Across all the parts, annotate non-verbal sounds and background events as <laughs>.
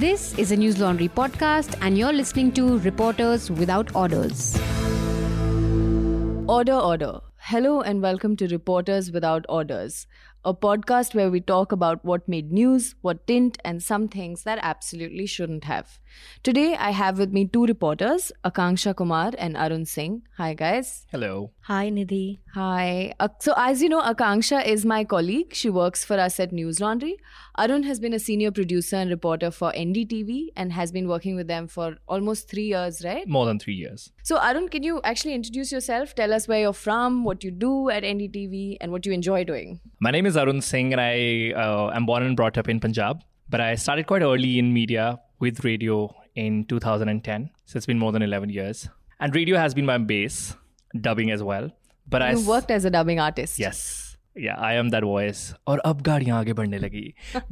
This is a Newslaundry podcast, and you're listening to Reporters Without Orders. Order, order. Hello, and welcome to Reporters Without Orders, a podcast where we talk about what made news, what didn't, and some things that absolutely shouldn't have. Today, I have with me two reporters, Akanksha Kumar and Arun Singh. Hi, guys. Hello. Hi, Nidhi. Hi. Uh, so, as you know, Akanksha is my colleague. She works for us at Newslaundry. Arun has been a senior producer and reporter for NDTV and has been working with them for almost three years, right? More than three years. So, Arun, can you actually introduce yourself? Tell us where you're from, what you do at NDTV, and what you enjoy doing. My name is Arun Singh, and I uh, am born and brought up in Punjab. But I started quite early in media with radio in 2010. So it's been more than 11 years. And radio has been my base, dubbing as well. But you I worked as a dubbing artist. Yes. Yeah, I am that voice. Or ab gaadiyan aage badhne lagi.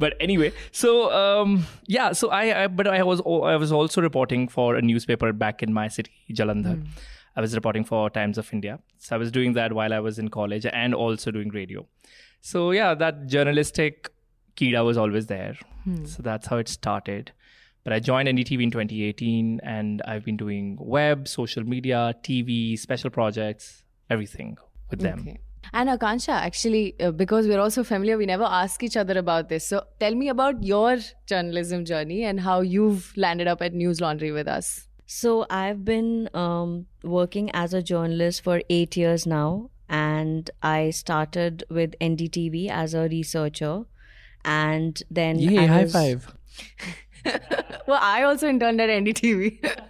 But anyway, so um, yeah, so I, I, but I was I was also reporting for a newspaper back in my city, Jalandhar. Mm. I was reporting for Times of India. So I was doing that while I was in college and also doing radio. So yeah, that journalistic Kida was always there. So that's how it started. But I joined NDTV in 2018 and I've been doing web, social media, TV, special projects, everything with them. Okay. And Akansha, actually, uh, because we're also familiar, we never ask each other about this. So tell me about your journalism journey and how you've landed up at Newslaundry with us. So, I've been um, working as a journalist for eight years now, and I started with NDTV as a researcher. And then I was- <laughs> well, I also interned at NDTV. <laughs>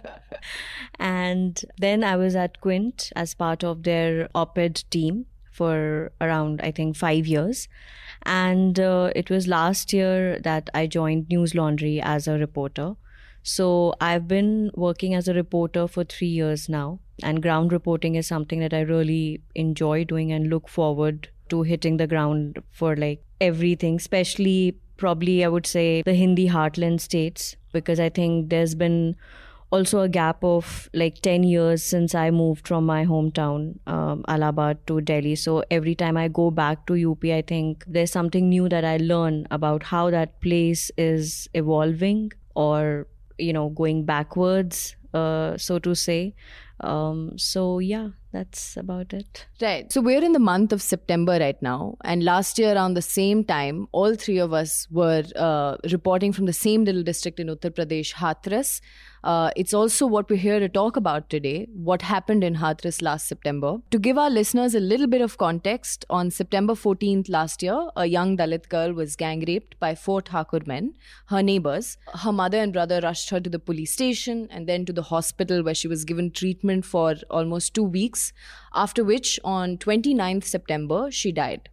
And then I was at Quint as part of their op ed team for around, I think, five years. And uh, it was last year that I joined Newslaundry as a reporter. So I've been working as a reporter for three years now. And ground reporting is something that I really enjoy doing and look forward to hitting the ground for like everything, especially probably I would say the Hindi heartland states, because I think there's been also a gap of like 10 years since I moved from my hometown, um, Allahabad, to Delhi. So every time I go back to UP, I think there's something new that I learn about how that place is evolving or, you know, going backwards, uh, so to say. Um, so yeah, that's about it. Right. So we're in the month of September right now. And last year, around the same time, all three of us were uh, reporting from the same little district in Uttar Pradesh, Hathras. Uh, it's also what we're here to talk about today what happened in Hathras last September. To give our listeners a little bit of context, on September 14th last year, a young Dalit girl was gang raped by four Thakur men, her neighbors. Her mother and brother rushed her to the police station and then to the hospital where she was given treatment for almost two weeks, after which, on 29th September, she died.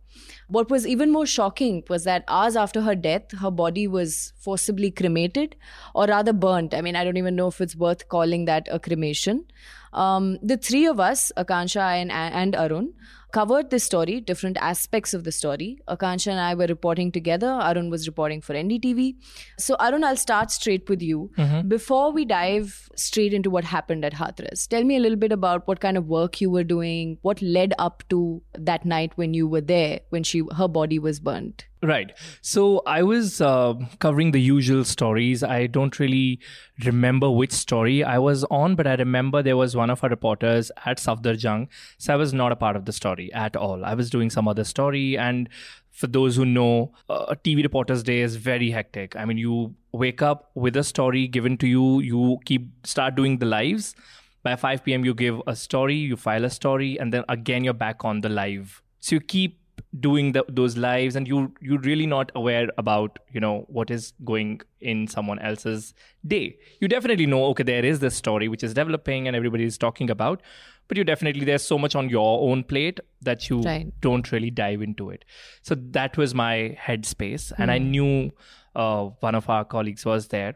What was even more shocking was that hours after her death, her body was forcibly cremated, or rather burnt. I mean, I don't even know if it's worth calling that a cremation. Um, the three of us, Akansha and, and Arun, covered this story, different aspects of the story. Akansha and I were reporting together. Arun was reporting for NDTV. So, Arun, I'll start straight with you. Mm-hmm. Before we dive straight into what happened at Hathras, tell me a little bit about what kind of work you were doing, what led up to that night when you were there, when she her body was burnt. Right. So I was uh, covering the usual stories. I don't really remember which story I was on, but I remember there was one of our reporters at Safdarjung. So I was not a part of the story at all. I was doing some other story. And for those who know, uh, a TV reporter's day is very hectic. I mean, you wake up with a story given to you, you keep start doing the lives. By 5 p.m., you give a story, you file a story, and then again, you're back on the live. So you keep doing the, those lives and you you're really not aware about you know what is going in someone else's day. You definitely know okay there is this story which is developing and everybody is talking about but you definitely there's so much on your own plate that you Right. don't really dive into it. So that was my headspace and i knew uh, one of our colleagues was there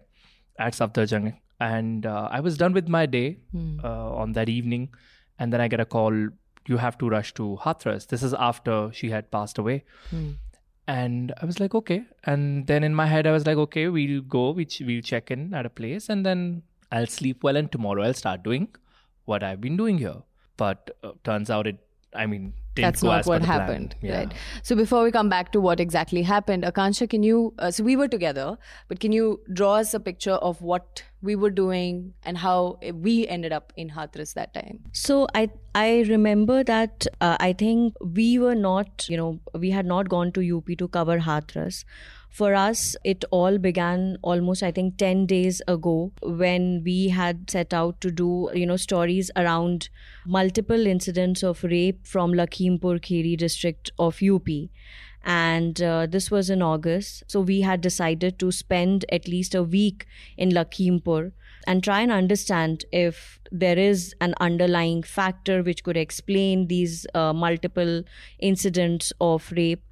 at Safdarjung and uh, i was done with my day uh, on that evening and then i get a call you have to rush to Hathras. This is after she had passed away. And I was like, okay. And then in my head, I was like, okay, we'll go, we ch- we'll check in at a place, and then I'll sleep well, and tomorrow I'll start doing what I've been doing here. But uh, turns out it I mean, that's not what happened yeah. right so before we come back to what exactly happened akansha can you uh, so we were together but can you draw us a picture of what we were doing and how we ended up in Hathras that time so i i remember that uh, i think we were not you know we had not gone to up to cover Hathras for us, it all began almost, I think, 10 days ago when we had set out to do, you know, stories around multiple incidents of rape from Lakhimpur Kheri district of UP. And uh, this was in August. So we had decided to spend at least a week in Lakhimpur and try and understand if there is an underlying factor which could explain these uh, multiple incidents of rape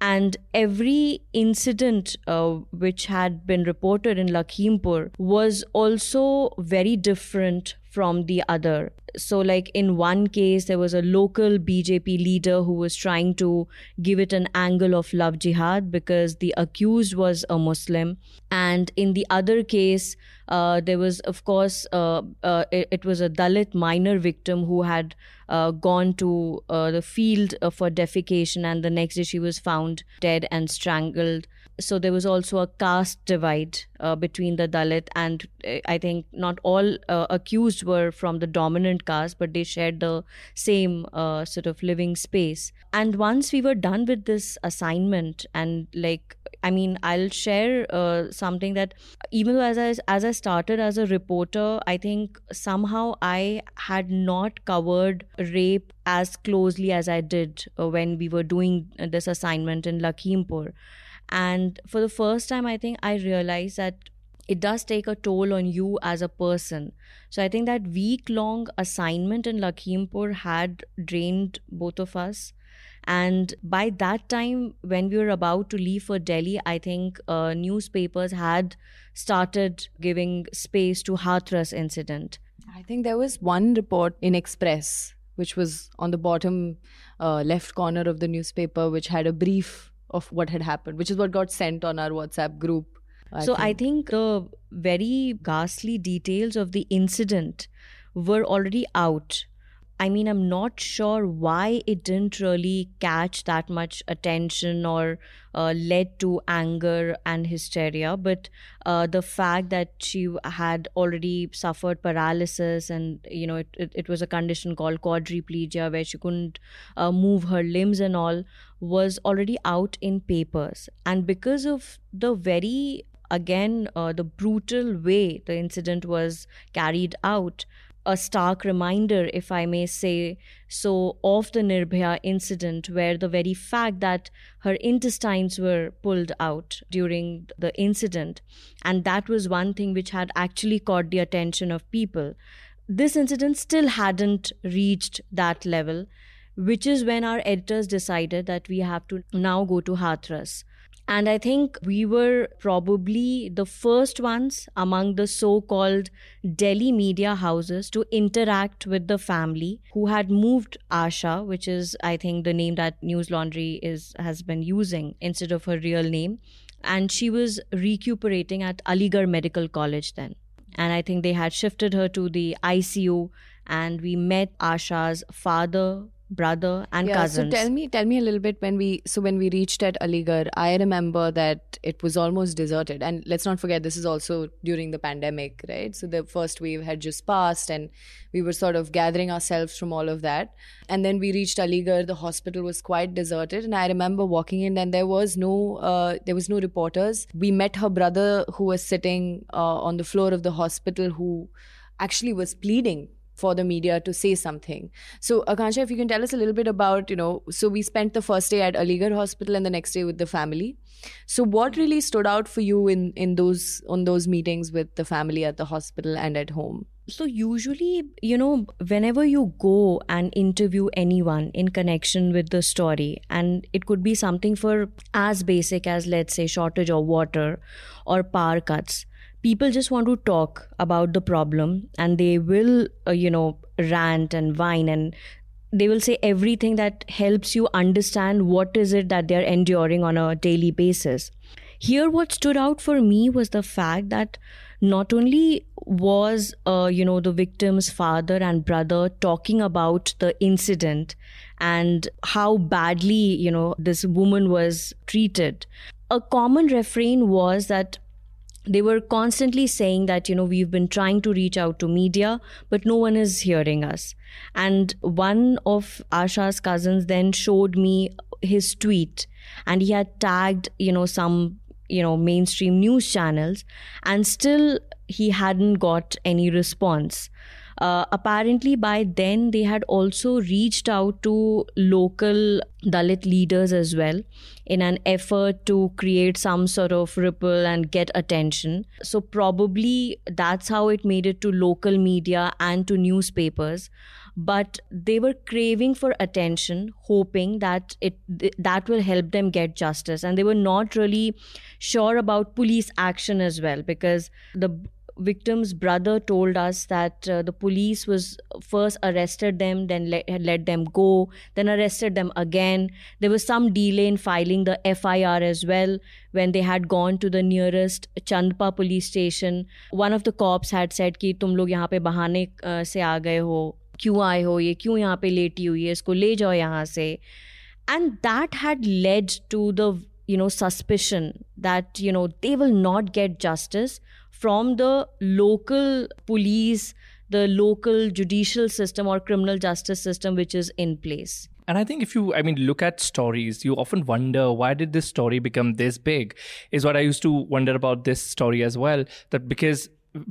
and every incident uh, which had been reported in Lakhimpur was also very different from the other. So, like in one case, there was a local BJP leader who was trying to give it an angle of love jihad because the accused was a Muslim. And in the other case, uh, there was, of course, uh, uh, it, it, was a Dalit minor victim who had uh, gone to uh, the field uh, for defecation, and the next day she was found dead and strangled so there was also a caste divide uh, between the Dalit, and uh, I think not all uh, accused were from the dominant caste, but they shared the same uh, sort of living space. And once we were done with this assignment, and like I mean, I'll share uh, something that even though as I as I started as a reporter, I think somehow I had not covered rape as closely as I did uh, when we were doing this assignment in Lakhimpur and for the first time, I think I realized that it does take a toll on you as a person. So I think that week long assignment in Lakhimpur had drained both of us. And by that time, when we were about to leave for Delhi, I think uh, newspapers had started giving space to Hathras incident. I think there was one report in Express, which was on the bottom uh, left corner of the newspaper, which had a brief of what had happened, which is what got sent on our WhatsApp group. I so think. I think the uh, very ghastly details of the incident were already out I mean, I'm not sure why it didn't really catch that much attention or uh, led to anger and hysteria. But uh, the fact that she had already suffered paralysis and, you know, it, it, it was a condition called quadriplegia where she couldn't uh, move her limbs and all was already out in papers. And because of the very again uh, the brutal way the incident was carried out a stark reminder, if I may say so, of the Nirbhaya incident, where the very fact that her intestines were pulled out during the incident, and that was one thing which had actually caught the attention of people. This incident still hadn't reached that level, which is when our editors decided that we have to now go to Hathras and I think we were probably the first ones among the so called Delhi media houses to interact with the family who had moved Asha, which is, I think, the name that Newslaundry is, has been using instead of her real name. And she was recuperating at Aligarh Medical College then. And I think they had shifted her to the ICU and we met Asha's father, brother and yeah, cousins. So tell me, tell me a little bit when we so when we reached at Aligarh, I remember that it was almost deserted. And let's not forget this is also during the pandemic, right? So the first wave had just passed, and we were sort of gathering ourselves from all of that. And then we reached Aligarh. The hospital was quite deserted, and I remember walking in, and there was no uh, there was no reporters. We met her brother who was sitting uh, on the floor of the hospital who actually was pleading for the media to say something. So, Akansha, if you can tell us a little bit about, you know, so we spent the first day at Aligarh Hospital and the next day with the family. So, what really stood out for you in in those on those meetings with the family at the hospital and at home? So, usually, you know, whenever you go and interview anyone in connection with the story, and it could be something for as basic as, let's say, shortage of water or power cuts people just want to talk about the problem and they will uh, you know rant and whine and they will say everything that helps you understand what is it that they're enduring on a daily basis here what stood out for me was the fact that not only was uh, you know the victim's father and brother talking about the incident and how badly, you know, this woman was treated. A common refrain was that they were constantly saying that you know we've been trying to reach out to media but no one is hearing us. And one of asha's cousins then showed me his tweet and he had tagged you know some you know mainstream news channels and still he hadn't got any response uh, apparently, by then, they had also reached out to local Dalit leaders as well in an effort to create some sort of ripple and get attention. So, probably that's how it made it to local media and to newspapers but they were craving for attention hoping that it that will help them get justice and they were not really sure about police action as well because the victim's brother told us that uh, the police was first arrested them then let, let them go then arrested them again. There was some delay in filing the fir as well when they had gone to the nearest chandpa police station. One of the cops had said ki tum log yahan pe bahane uh, se aa gaye ho. Kyun aaye ho ye? Kyun yahan pe leti hui hai? Isko le jao yahan se. And that had led to the you know suspicion that you know they will not get justice from the local police, the local judicial system or criminal justice system which is in place. And I think if you, I mean, look at stories, you often wonder why did this story become this big? Is what I used to wonder about this story as well. That because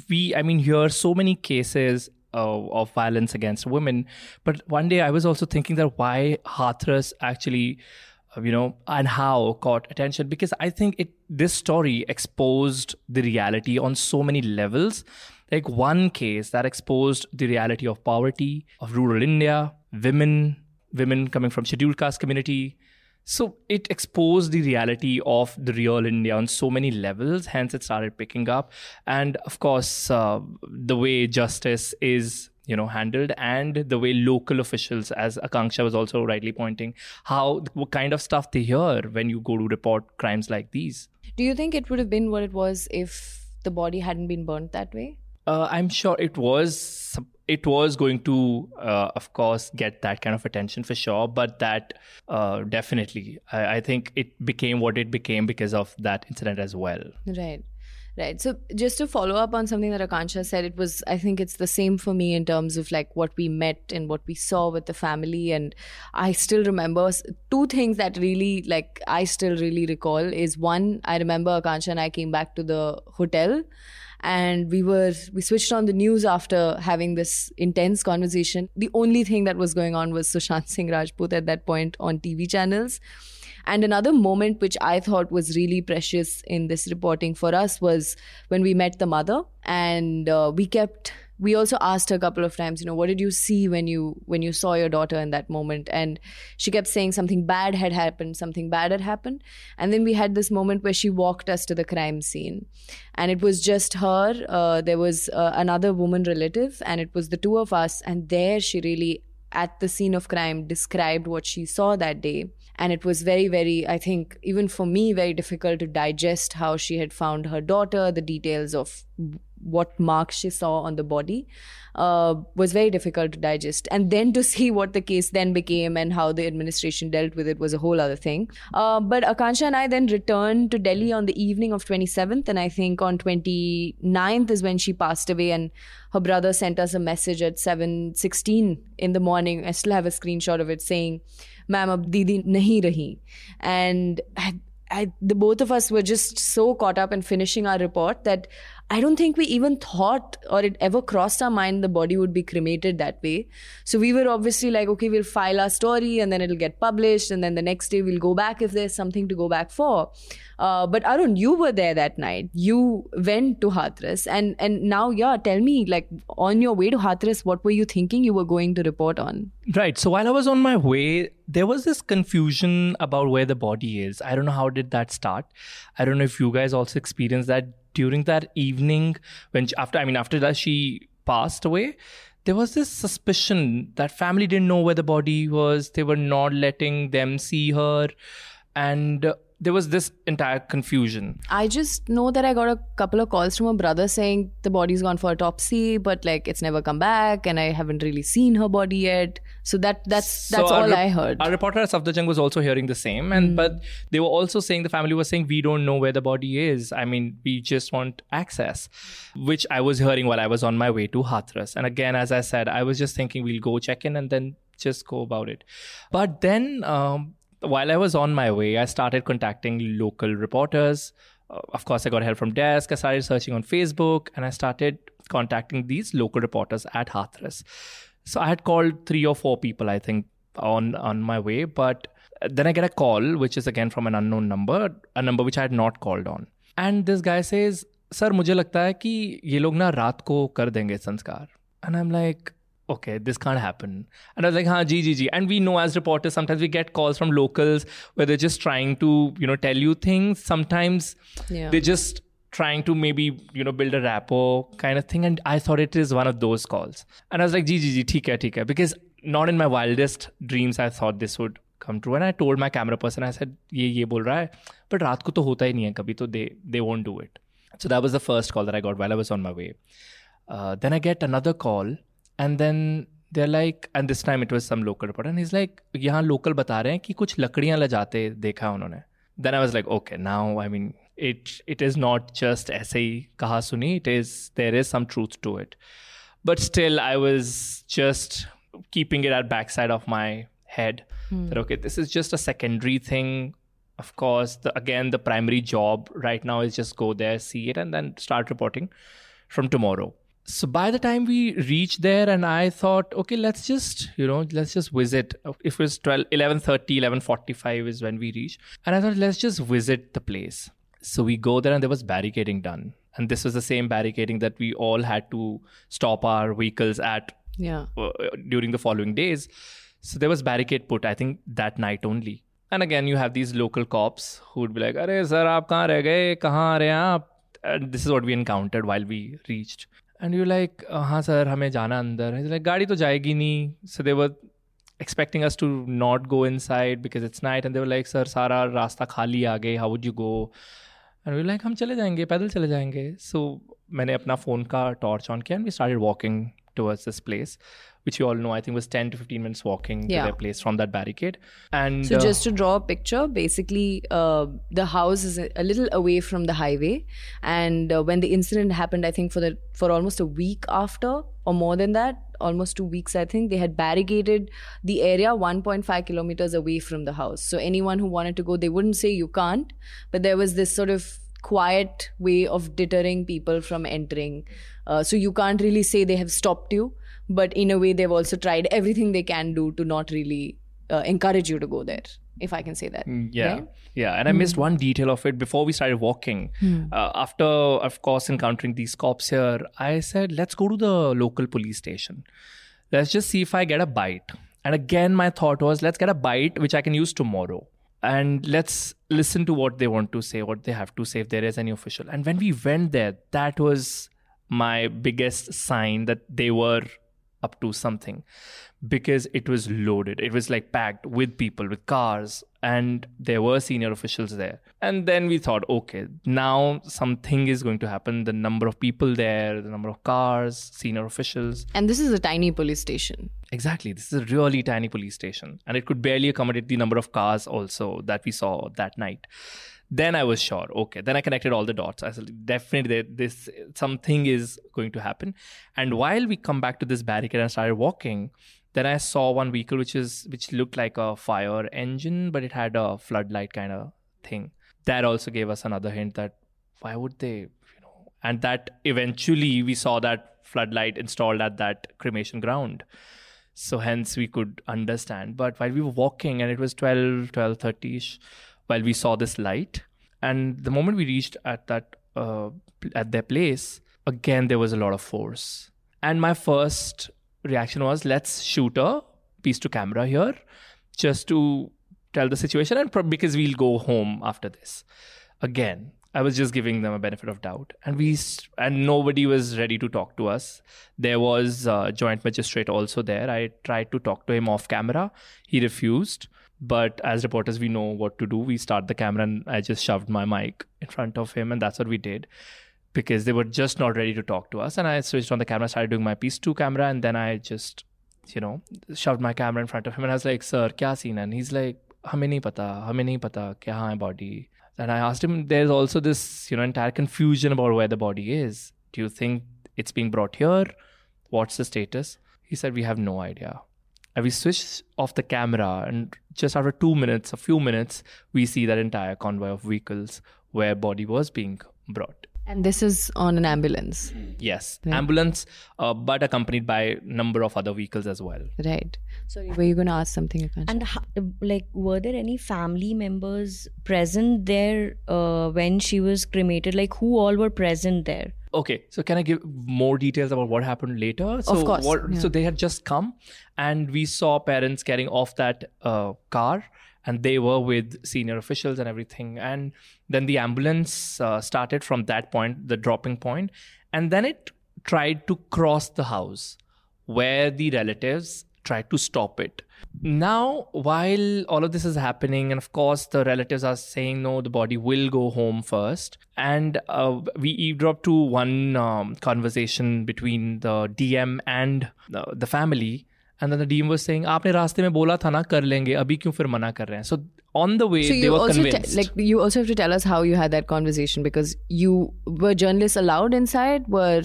we, I mean, hear so many cases uh, of violence against women, but one day I was also thinking that why Hathras actually you know, and how caught attention because I think it this story exposed the reality on so many levels. Like one case that exposed the reality of poverty, of rural India, women, women coming from scheduled caste community. So it exposed the reality of the real India on so many levels. Hence, it started picking up, and of course, uh, the way justice is you know handled and the way local officials as akanksha was also rightly pointing how what kind of stuff they hear when you go to report crimes like these do you think it would have been what it was if the body hadn't been burnt that way? Uh, i'm sure it was it was going to uh, of course get that kind of attention for sure but that uh, definitely. I, I think it became what it became because of that incident as well. Right Right. So just to follow up on something that Akanksha said, it was I think it's the same for me in terms of like what we met and what we saw with the family. And I still remember two things that really like I still really recall is one, I remember Akanksha and I came back to the hotel and we were we switched on the news after having this intense conversation. The only thing that was going on was Sushant Singh Rajput at that point on TV channels and another moment which I thought was really precious in this reporting for us was when we met the mother and uh, we kept we also asked her a couple of times you know what did you see when you when you saw your daughter in that moment? And she kept saying something bad had happened something bad had happened. And then we had this moment where she walked us to the crime scene. And it was just her uh, there was uh, another woman relative and it was the two of us. And there she really at the scene of crime described what she saw that day and it was very very i think even for me very difficult to digest how she had found her daughter the details of what marks she saw on the body uh, was very difficult to digest. And then to <laughs> see what the case then became and how the administration dealt with it was a whole other thing. Uh, but Akansha and I then returned to Delhi on the evening of 27th, and I think on 29th is when she passed away. And her brother sent us a message at 7:16 in the morning. I still have a screenshot of it saying, "Ma'am, ab didi nahi rahi," and. I, I, the both of us were just so caught up in finishing our report that I don't think we even thought or it ever crossed our mind the body would be cremated that way. So we were obviously like, okay, we'll file our story and then it'll get published, and then the next day we'll go back if there's something to go back for. Uh, but Arun, you were there that night. You went to Hathras, and and now, yeah, tell me, like on your way to Hathras, what were you thinking you were going to report on? Right. So while I was on my way, there was this confusion about where the body is. I don't know how did that start. I don't know if you guys also experienced that during that evening when she, after I mean after that she passed away there was this suspicion that family didn't know where the body was. They were not letting them see her. And there was this entire confusion. I just know that I got a couple of calls from a brother saying the body's gone for autopsy, but like it's never come back, and I haven't really seen her body yet. So that that's that's So all rep- I heard. Our reporter at Safdarjung was also hearing the same, and but they were also saying the family was saying we don't know where the body is. I mean, we just want access, which I was hearing while I was on my way to Hathras. And again, as I said, I was just thinking we'll go check in and then just go about it. But then, um, while I was on my way, I started contacting local reporters. Uh, of course, I got help from desk. I started searching on Facebook, and I started contacting these local reporters at Hathras. So I had called three or four people, I think, on on my way, but then I get a call, which is again from an unknown number, a number which I had not called on. And this guy says, "Sir, मुझे लगता है कि ये लोग ना रात को कर देंगे संस्कार." And I'm like, okay, this can't happen. And I was like, huh, gee. And we know as reporters, sometimes we get calls from locals where they're just trying to, you know, tell you things. Sometimes yeah. they just trying to maybe you know build a rapport kind of thing and i thought it is one of those calls and i was like ggg theek hai because not in my wildest dreams i thought this would come true and i told my camera person i said ye ye bol raha hai but raat ko to hota hi nahi hai kabhi to they they won't do it so that was the first call that i got while i was on my way uh, then i get another call and then they're like, and this time it was some local reporter, and he's like, यहाँ local बता रहे हैं कि कुछ लकड़ियाँ ले जाते देखा उन्होंने. Then I was like, okay, now I mean, it it is not just ऐसे ही कहा सुनी. It is there is some truth to it, but still I was just keeping it at backside of my head that okay, this is just a secondary thing. Of course, the, again, the primary job right now is just go there, see it, and then start reporting from tomorrow. so by the time we reached there, and I thought, okay, let's just, you know, let's just visit. If it was 12, 11.30, 11.45 is when we reached. And I thought, let's just visit the place. So we go there and there was barricading done. And this was the same barricading that we all had to stop our vehicles at yeah. uh, during the following days. So there was barricade put, I think, that night only. And again, you have these local cops who would be like, "Arey sir, aap kahan reh gaye? Kahan aa rahe hain aap?" And this is what we encountered while we reached. And you like हाँ sir हमें जाना अंदर like गाड़ी तो जाएगी नहीं। So they were expecting us to not go inside because it's night and they were like sir सारा रास्ता खाली आ गए how would you go and we like हम चले जाएँगे पैदल चले जाएँगे। सो so, मैंने अपना फ़ोन का टॉर्च ऑन किया and we start walking towards this place which you all know I think was 10 to 15 minutes walking to their place from that barricade. And So uh, just to draw a picture, basically, uh, the house is a a little away from the highway, and uh, when the incident happened, I think for the for almost a week after, or more than that, almost two weeks, I think they had barricaded the area 1.5 kilometers away from the house. So anyone who wanted to go, they wouldn't say you can't, but there was this sort of quiet way of deterring people from entering. Uh, so you can't really say they have stopped you, but in a way, they've also tried everything they can do to not really uh, encourage you to go there, if I can say that. Yeah, right? yeah. And I missed one detail of it before we started walking. Uh, after, of course, encountering these cops here, I said, let's go to the local police station. Let's just see if I get a bite. And again, my thought was, let's get a bite which I can use tomorrow. And let's listen to what they want to say, what they have to say, if there is any official. And when we went there, that was my biggest sign that they were up to something because it was loaded. It was like packed with people, with cars, and there were senior officials there. And then we thought, okay, now something is going to happen. The number of people there, the number of cars, senior officials. And this is a tiny police station. Exactly. This is a really tiny police station, and it could barely accommodate the number of cars also that we saw that night. Then I was sure. Okay. Then I connected all the dots. I said, definitely, this something is going to happen. And hmm. while we come back to this barricade and started walking, then I saw one vehicle which is which looked like a fire engine, but it had a floodlight kind of thing. That also gave us another hint that why would they, you know, and that eventually we saw that floodlight installed at that cremation ground so hence we could understand but while we were walking and it was 12 12:30ish while we saw this light. And the moment we reached at that uh, at their place again there was a lot of force. And my first reaction was let's shoot a piece to camera here just to tell the situation and prob- because we'll go home after this. Again i was just giving them a benefit of doubt. And we and nobody was ready to talk to us. There was a joint magistrate also there. I tried to talk to him off camera. He refused But as reporters, we know what to do. We start the camera, and I just shoved my mic in front of him, and that's what we did because they were just not ready to talk to us. And I switched on the camera, started doing my piece two camera, and then I just, you know, shoved my camera in front of him, and I was like, "Sir, kya scene?" And he's like, "हमें नहीं पता, हमें नहीं पता क्या है body." And I asked him, "There's also this, you know, entire confusion about where the body is. Do you think it's being brought here? What's the status?" He said, "We have no idea." And we switch off the camera, and just after two minutes, a few minutes, we see that entire convoy of vehicles where body was being brought. And this is on an ambulance. Yes, ambulance, uh, but accompanied by number of other vehicles as well. Right. Sorry, were you going to ask something? Akansha? And ho- like, were there any family members present there uh, when she was cremated? Like, who all were present there? Okay, so can I give more details about what happened later? So course, What, yeah. So they had just come, and we saw parents getting off that uh, car, and they were with senior officials and everything. And then the ambulance uh, started from that point, the dropping point, and then it tried to cross the house, where the relatives tried to stop it. Now, while all of this is happening, and of course, the relatives are saying, no, the body will go home first. And uh, we eavesdropped to one um, conversation between the DM and the, the family. And then the DM was saying, आपने रास्ते में बोला था ना कर लेंगे अभी क्यों फिर मना कर रहे हैं so on the way so they you were also te- convinced like you also have to tell us how you had that conversation because you were journalists allowed inside were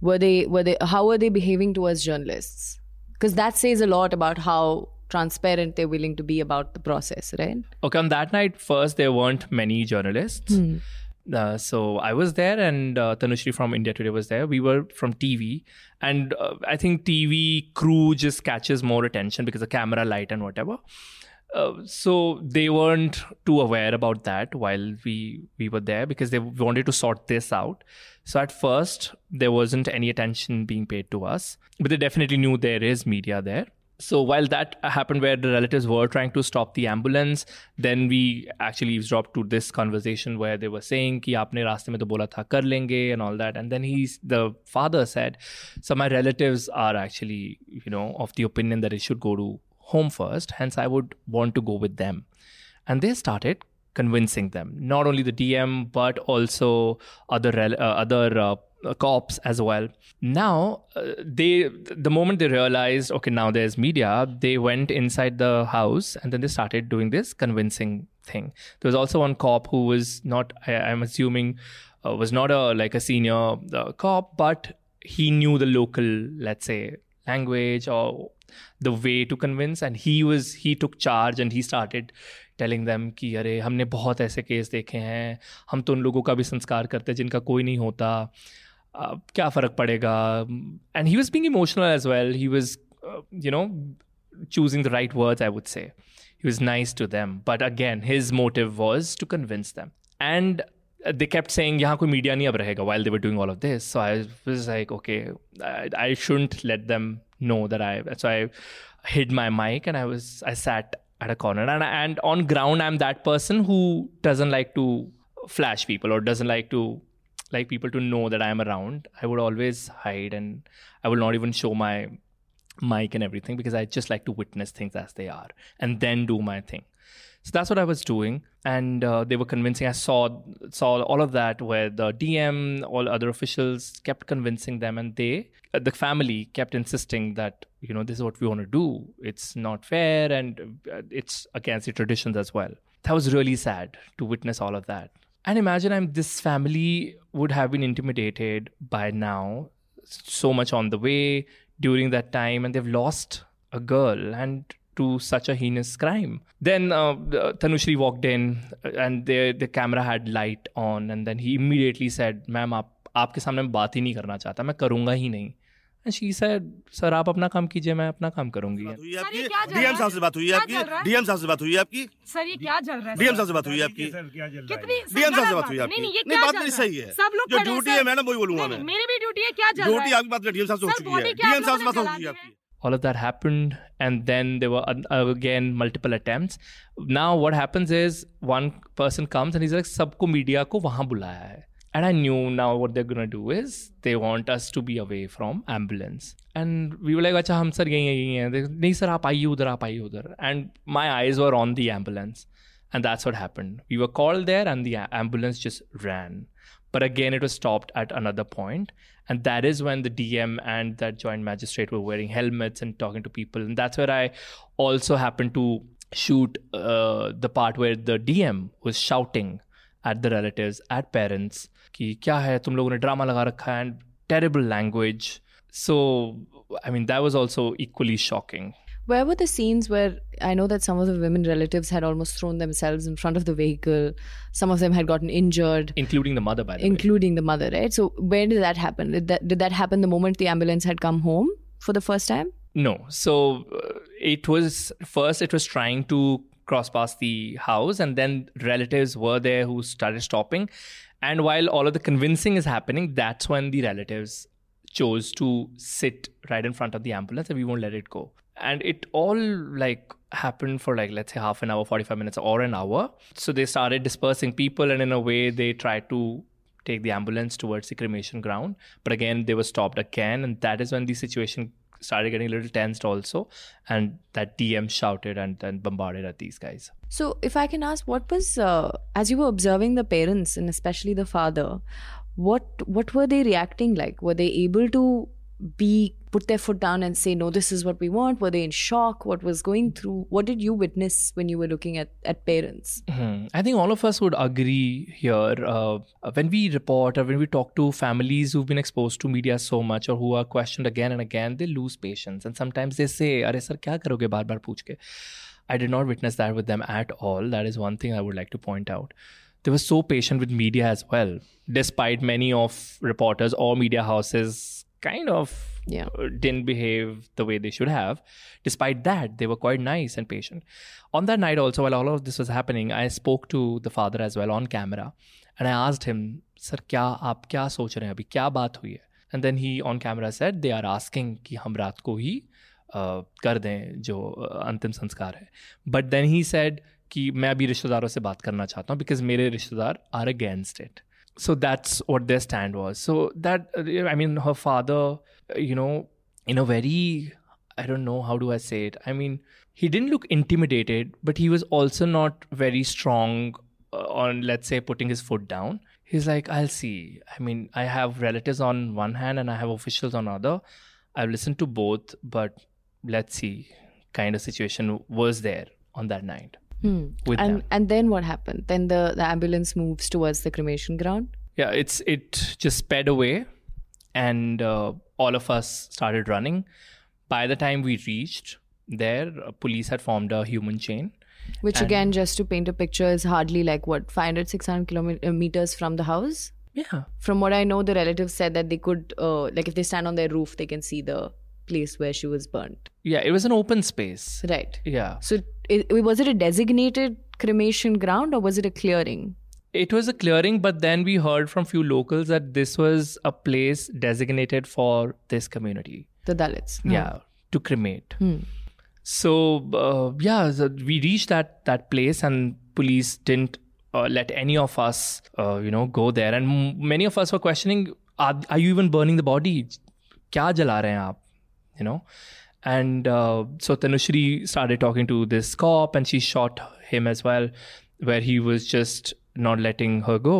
were they were they how were they behaving towards journalists because that says a lot about how transparent they're willing to be about the process right Okay, on that night, first there weren't many journalists. Uh, so I was there, and uh, Tanushri from India Today was there. We were from TV, and uh, I think TV crew just catches more attention because the camera light and whatever. Uh, so they weren't too aware about that while we we were there because they wanted to sort this out. So at first there wasn't any attention being paid to us but they definitely knew there is media there. So while that happened where the relatives were trying to stop the ambulance then we actually eavesdropped to this conversation where they were saying ki aapne raste mein to bola tha kar lenge and all that. And then he's the father said so my relatives are actually you know of the opinion that it should go to home first, hence I would want to go with them, and they started convincing them, not only the DM but also other uh, other uh, uh, cops as well. Now, uh, they the moment they realized, okay, now there's media, they went inside the house and then they started doing this convincing thing. There was also one cop who was not, I, I'm assuming, uh, was not a like a senior uh, cop, but he knew the local, let's say, language or the way to convince and he was he took charge and he started telling them कि अरे हमने बहुत ऐसे case देखे हैं हम तो उन लोगों का भी संस्कार करते हैं जिनका कोई नहीं होता uh, क्या फ़र्क पड़ेगा and he was being emotional as well he was uh, you know choosing the right words I would say he was nice to them but again his motive was to convince them and they kept saying यहाँ कोई media नहीं अब रहेगा while they were doing all of this so I was like okay I, I shouldn't let them know that I so I hid my mic and I was I sat at a corner and and on ground I'm that person who doesn't like to flash people or doesn't like to like people to know that I'm around I would always hide and I will not even show my mic and everything because I just like to witness things as they are and then do my thing. So that's what I was doing, and uh, they were convincing. I saw saw all of that where the DM, all other officials kept convincing them, and they, uh, the family, kept insisting that you know this is what we want to do. It's not fair, and uh, it's against the traditions as well. That was really sad to witness all of that. And imagine I'm this family would have been intimidated by now, so much on the way during that time, and they've lost a girl and to such a heinous crime. Then uh, Tanushri walked in, uh, and the the camera had light on, and then he immediately said, "ma'am आप आपके सामने मैं बात ही नहीं करना चाहता मैं करूँगा ही नहीं. And she said, सर आप अपना काम कीजिए मैं अपना काम करूँगी. बात हुई है सर, ये आपकी क्या चल डीएम रहा साहब? से बात हुई आपकी? डीएम साहब से बात हुई आपकी? सर ये क्या चल रहा है? डीएम? साहब से बात हुई है? आपकी कितनी डीएम साहब से बात हुई नहीं नहीं आपकी ये नहीं क्या बात मेरी सही है। सब लोग जो हैं, ड्यूटी। है मैडम वही बोलूँगा मैं। मेरी भी ड्यूटी है क्या चल रहा ड्यूटी आपकी बात डीएम साहब से हो चुकी है डीएम साहब से बात हो चुकी है आपकी। all of that happened and then there were uh, again multiple attempts. Now what happens is one person comes and he's like sabko media ko wahan bulaya hai and i knew now what they're going to do is they want us to be away from ambulance. And we were like acha hum sir yahi yahi hain nahi sir aap aaiye udhar aap aaiye udhar and my eyes were on the ambulance. And that's what happened. We were called there and the ambulance just ran. But again it was stopped at another point point and that is when the dm and that joint magistrate were wearing helmets and talking to people. And that's where i also happened to shoot uh, the part where the dm was shouting at the relatives at parents ki kya hai? Tum logon ne drama laga rakha and terrible language. So i mean that was also equally shocking. Where were the scenes where I know that some of the women relatives had almost thrown themselves in front of the vehicle? Some of them had gotten injured, including the mother by the way including the mother, right? So where did that happen? Did that did that happen the moment the ambulance had come home for the first time? No. So uh, it was first, it was trying to cross past the house, and then relatives were there who started stopping. And while all of the convincing is happening, that's when the relatives chose to sit right in front of the ambulance and we won't let it go. And it all like happened for like let's say half an hour, 45 minutes, or an hour. So they started dispersing people, and in a way, they tried to take the ambulance towards the cremation ground. But again, they were stopped again, and that is when the situation started getting a little tensed also. And that DM shouted and then bombarded at these guys. So, if I can ask, what was uh, as you were observing the parents and especially the father, what what were they reacting like? Were they able to be put their foot down and say, "No, this is what we want"? Were they in shock? What was going through? What did you witness when you were looking at at parents? Hmm. I think all of us would agree here. Uh, when we report or when we talk to families who've been exposed to media so much or who are questioned again and again, they lose patience. And sometimes they say, Are sir, kya karoge bar bar pooch ke? I did not witness that with them at all. That is one thing I would like to point out. They were so patient with media as well, despite many of reporters or media houses kind of Yeah. uh, didn't behave the way they should have. Despite that, they were quite nice and patient. On that night, also, while all of this was happening, I spoke to the father as well on camera, and I asked him, "Sir, क्या आप क्या सोच रहे हैं अभी क्या बात हुई है?" And then he on camera said, "They are asking कि हम रात को ही uh, कर दें जो uh, अंतिम संस्कार है." But then he said कि मैं अभी रिश्तेदारों से बात करना चाहता हूँ because मेरे रिश्तेदार are against it. so that's what their stand was. So that uh, I mean, her father, uh, you know, in a very I don't know how do I say it. I mean, he didn't look intimidated, but he was also not very strong uh, on let's say putting his foot down. He's like, I'll see. I mean, I have relatives on one hand and I have officials on other. I've listened to both, but let's see. Kind of situation was there on that night with and them. and then what happened? Then the, the ambulance moves towards the cremation ground. yeah it's it just sped away and uh, all of us started running by the time we reached there uh, police had formed a human chain Which again, just to paint a picture, is hardly like what 500, 600 kilometers from the house. yeah From what I know, the relatives said that they could, uh, like, if they stand on their roof, they can see the place where she was burnt. yeah it was an open space. Right. yeah. So, it, was it a designated cremation ground or was it a clearing? it was a clearing but then we heard from few locals that this was a place designated for this community. The Dalits. yeah to cremate. So uh, yeah so we reached that that place and police didn't uh, let any of us uh, you know go there. And m- many of us were questioning are, are you even burning the body? Kya jala rahe hain aap you know and uh, so tanushri started talking to this cop and she shot him as well where he was just not letting her go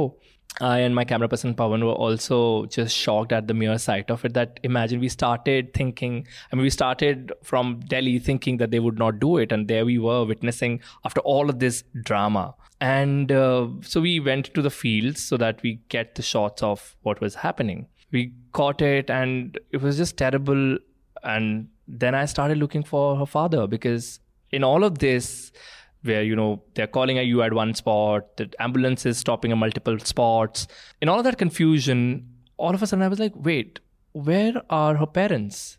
I and my camera person Pawan were also just shocked at the mere sight of it. That imagine we started thinking, I mean, we started from Delhi thinking that they would not do it, and there we were witnessing after all of this drama. And uh, so we went to the fields so that we get the shots of what was happening. We caught it, and it was just terrible. And then I started looking for her father because in all of this, where you know they're calling at you at one spot, the ambulance is stopping at multiple spots. In all of that confusion, all of a sudden I was like, wait, where are her parents?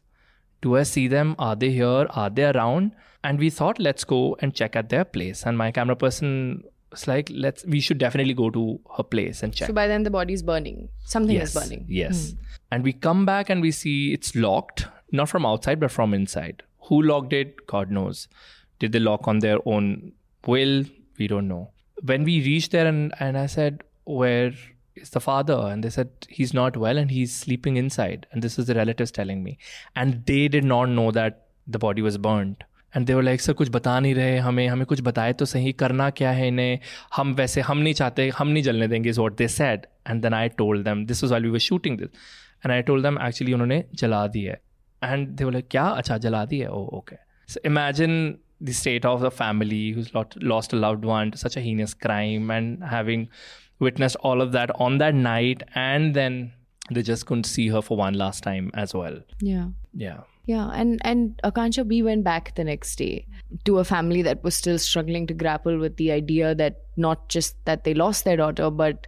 Do I see them? Are they here? Are they around? And we thought, let's go and check at their place. And my camera person was like, let's we should definitely go to her place and check. So, by then the body is burning. Something yes, is burning. Yes. Hmm. And we come back and we see it's locked, not from outside, but from inside. Who locked it? God knows. Did they lock on their own will? We don't know. When we reached there and, and I said, Where is the father and they said he's not well and he's sleeping inside and this is the relatives telling me and they did not know that the body was burnt and they were like sir कुछ बता नहीं रहे हमें हमें कुछ बताए तो सही करना क्या है इन्हें हम वैसे हम नहीं चाहते हम नहीं जलने देंगे is what they said and then I told them this was while we were shooting this and I told them actually उन्होंने जला दी है and they were like, Kya? Acha, jala di hai. Oh, okay. So imagine the state of the family who's lot, lost a loved one to such a heinous crime and having witnessed all of that on that night. And then they just couldn't see her for one last time as well. Yeah. Yeah. Yeah, and and Akansha we went back the next day to a family that was still struggling to grapple with the idea that not just that they lost their daughter, but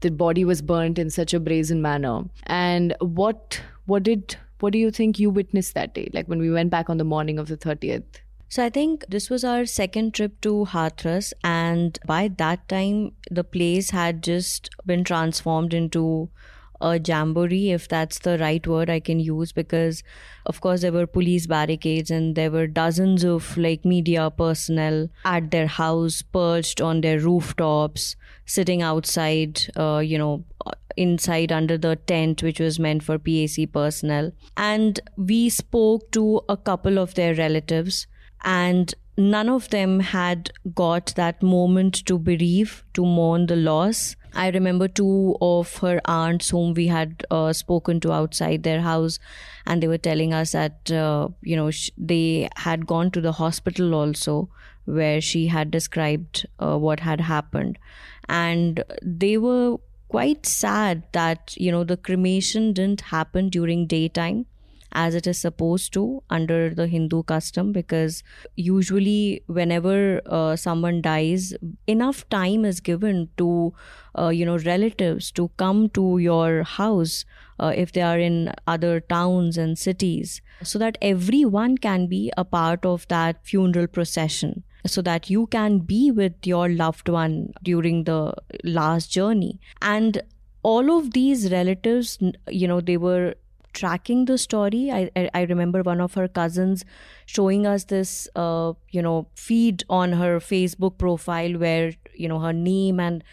the body was burnt in such a brazen manner. And what what did what do you think you witnessed that day? Like when we went back on the morning of the thirtieth. So I think this was our second trip to Hathras, and by that time the place had just been transformed into a jamboree, if that's the right word I can use, because of course there were police barricades and there were dozens of like media personnel at their house, perched on their rooftops, sitting outside, uh, you know, inside under the tent which was meant for PAC personnel. And we spoke to a couple of their relatives and none of them had got that moment to bereave, to mourn the loss. I remember two of her aunts whom we had uh, spoken to outside their house, and they were telling us that, uh, you know, sh- they had gone to the hospital also, where she had described uh, what had happened. And they were quite sad that, you know, the cremation didn't happen during daytime as it is supposed to under the Hindu custom because usually whenever uh, someone dies enough time is given to uh, you know relatives to come to your house uh, if they are in other towns and cities so that everyone can be a part of that funeral procession so that you can be with your loved one during the last journey. And all of these relatives you know they were tracking the story. I, I, remember one of her cousins showing us this, uh, you know, feed on her Facebook profile where you know her name and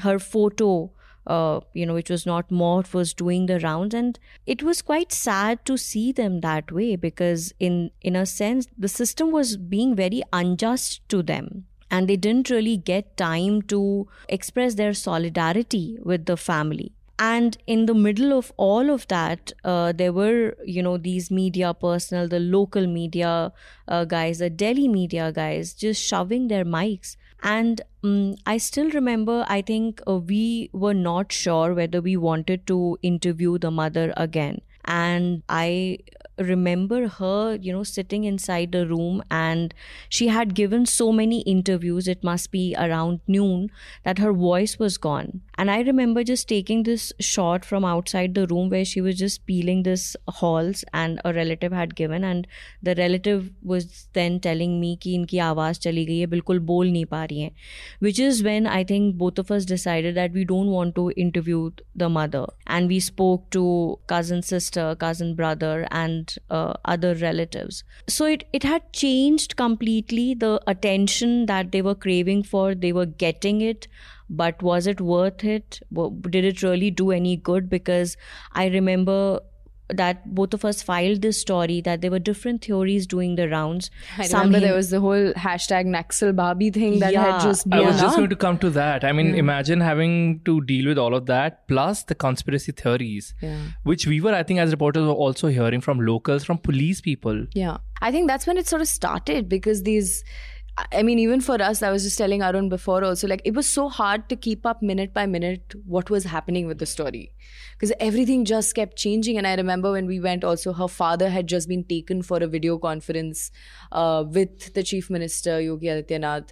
her photo. Uh, you know, which was not morphed, was doing the rounds, and it was quite sad to see them that way because, in in a sense, the system was being very unjust to them and they didn't really get time to express their solidarity with the family and in the middle of all of that uh, there were you know these media personnel the local media uh, guys the delhi media guys just shoving their mics. And um, i still remember i think uh, we were not sure whether we wanted to interview the mother again. And i remember her, you know, sitting inside a room and she had given so many interviews, it must be around noon, that her voice was gone. And I remember just taking this shot from outside the room where she was just peeling this halls and a relative had given and the relative was then telling me ki inki awaaz chali gayi hai bilkul bol nahi pa rahi hai which is when I think both of us decided that we don't want to interview the mother and we spoke to cousin sister cousin brother and uh, other relatives. So it, it had changed completely the attention that they were craving for. They were getting it but was it worth it? Did it really do any good? Because i remember that both of us filed this story that there were different theories doing the rounds I Some remember there was the whole hashtag Naxal Bhabhi thing that Yeah, had just been. I blown was just going to come to that. I mean, hmm. imagine having to deal with all of that plus the conspiracy theories, Yeah. which we were, I think, as reporters, were also hearing from locals, from police people. Yeah. I think that's when it sort of started because these I mean, even for us, I was just telling Arun before also, like it was so hard to keep up minute by minute what was happening with the story. Because everything just kept changing. And I remember when we went also, her father had just been taken for a video conference uh, with the chief minister, Yogi Adityanath.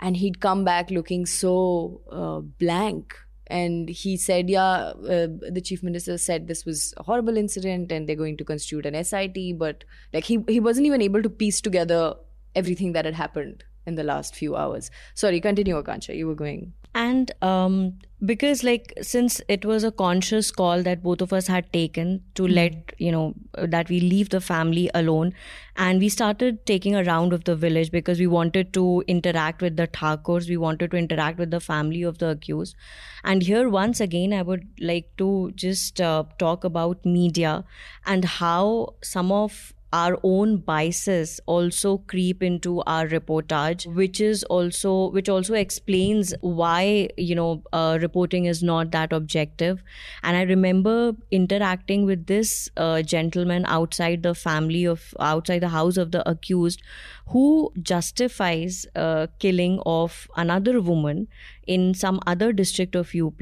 And he'd come back looking so uh, blank and he said yeah uh, the chief minister said this was a horrible incident and they're going to constitute an sit but like he he wasn't even able to piece together everything that had happened in the last few hours. Sorry, continue, Akansha. You were going. And um, because, like, since it was a conscious call that both of us had taken to let, you know, that we leave the family alone, and we started taking a round of the village because we wanted to interact with the Thakurs, we wanted to interact with the family of the accused. And here, once again, I would like to just uh, talk about media and how some of our own biases also creep into our reportage which is also which also explains why you know uh, reporting is not that objective. And i remember interacting with this uh, gentleman outside the family of outside the house of the accused who justifies uh, killing of another woman in some other district of UP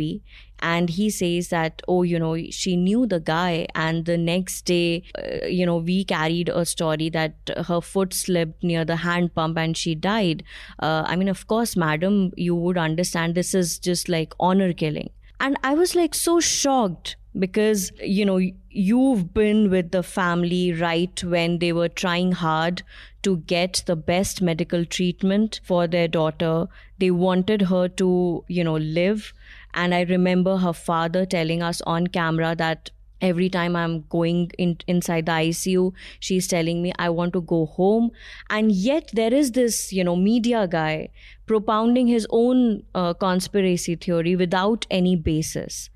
and he says that oh you know she knew the guy. And the next day uh, you know we carried a story that her foot slipped near the hand pump and she died. Uh, i mean of course madam you would understand this is just like honor killing. And i was like so shocked because you know you've been with the family right when they were trying hard to get the best medical treatment for their daughter. They wanted her to you know live and i remember her father telling us on camera that every time i'm going in, inside the icu she's telling me i want to go home and yet there is this you know media guy propounding his own uh, conspiracy theory without any basis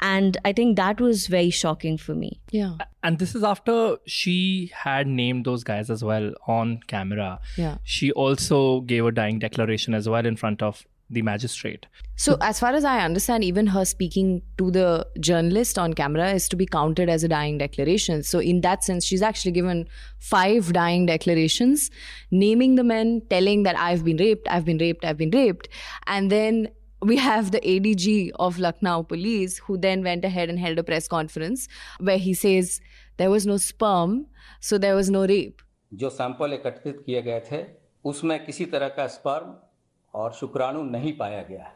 and i think that was very shocking for me Yeah. And this is after she had named those guys as well on camera. Yeah. She also gave a dying declaration as well in front of the magistrate. So, as far as I understand, even her speaking to the journalist on camera is to be counted as a dying declaration. So, in that sense, she's actually given five dying declarations, naming the men, telling that I've been raped, I've been raped, I've been raped. And then we have the ADG of Lucknow police who then went ahead and held a press conference where he says there was no sperm, so there was no rape. जो sample एकत्रित किए गए थे उसमें किसी तरह का sperm और शुक्राणु नहीं पाया गया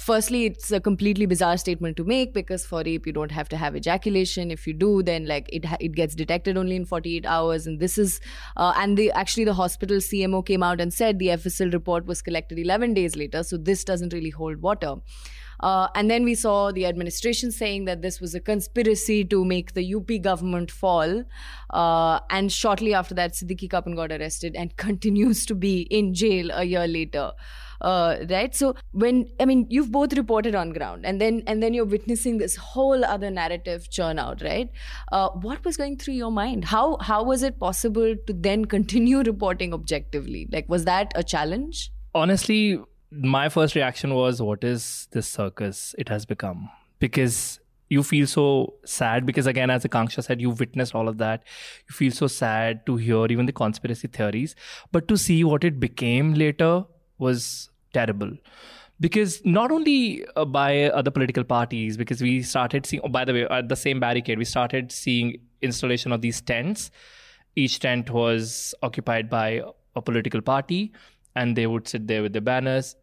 firstly it's a completely bizarre statement to make because for rape you don't have to have ejaculation. If you do then like it it gets detected only in 48 hours. And this is uh, and the actually the hospital CMO came out and said the FSL report was collected 11 days later. So this doesn't really hold water. Uh, and then we saw the administration saying that this was a conspiracy to make the UP government fall. Uh, and shortly after that, Siddique Kappan got arrested and <laughs> continues to be in jail a year later. Uh, right? So when i mean you've both reported on ground and then and then you're witnessing this whole other narrative churn out right? Uh, what was going through your mind? How how was it possible to then continue <laughs> reporting objectively? Like was that a challenge? Honestly, my first reaction was, What is this circus it has become? Because you feel so sad because again as akanksha said you witnessed all of that. You feel so sad to hear even the conspiracy theories. But to see what it became later was terrible. Because not only uh, by other political parties because we started seeing oh, by the way at the same barricade we started seeing installation of these tents. Each tent was occupied by a political party and they would sit there with their banners.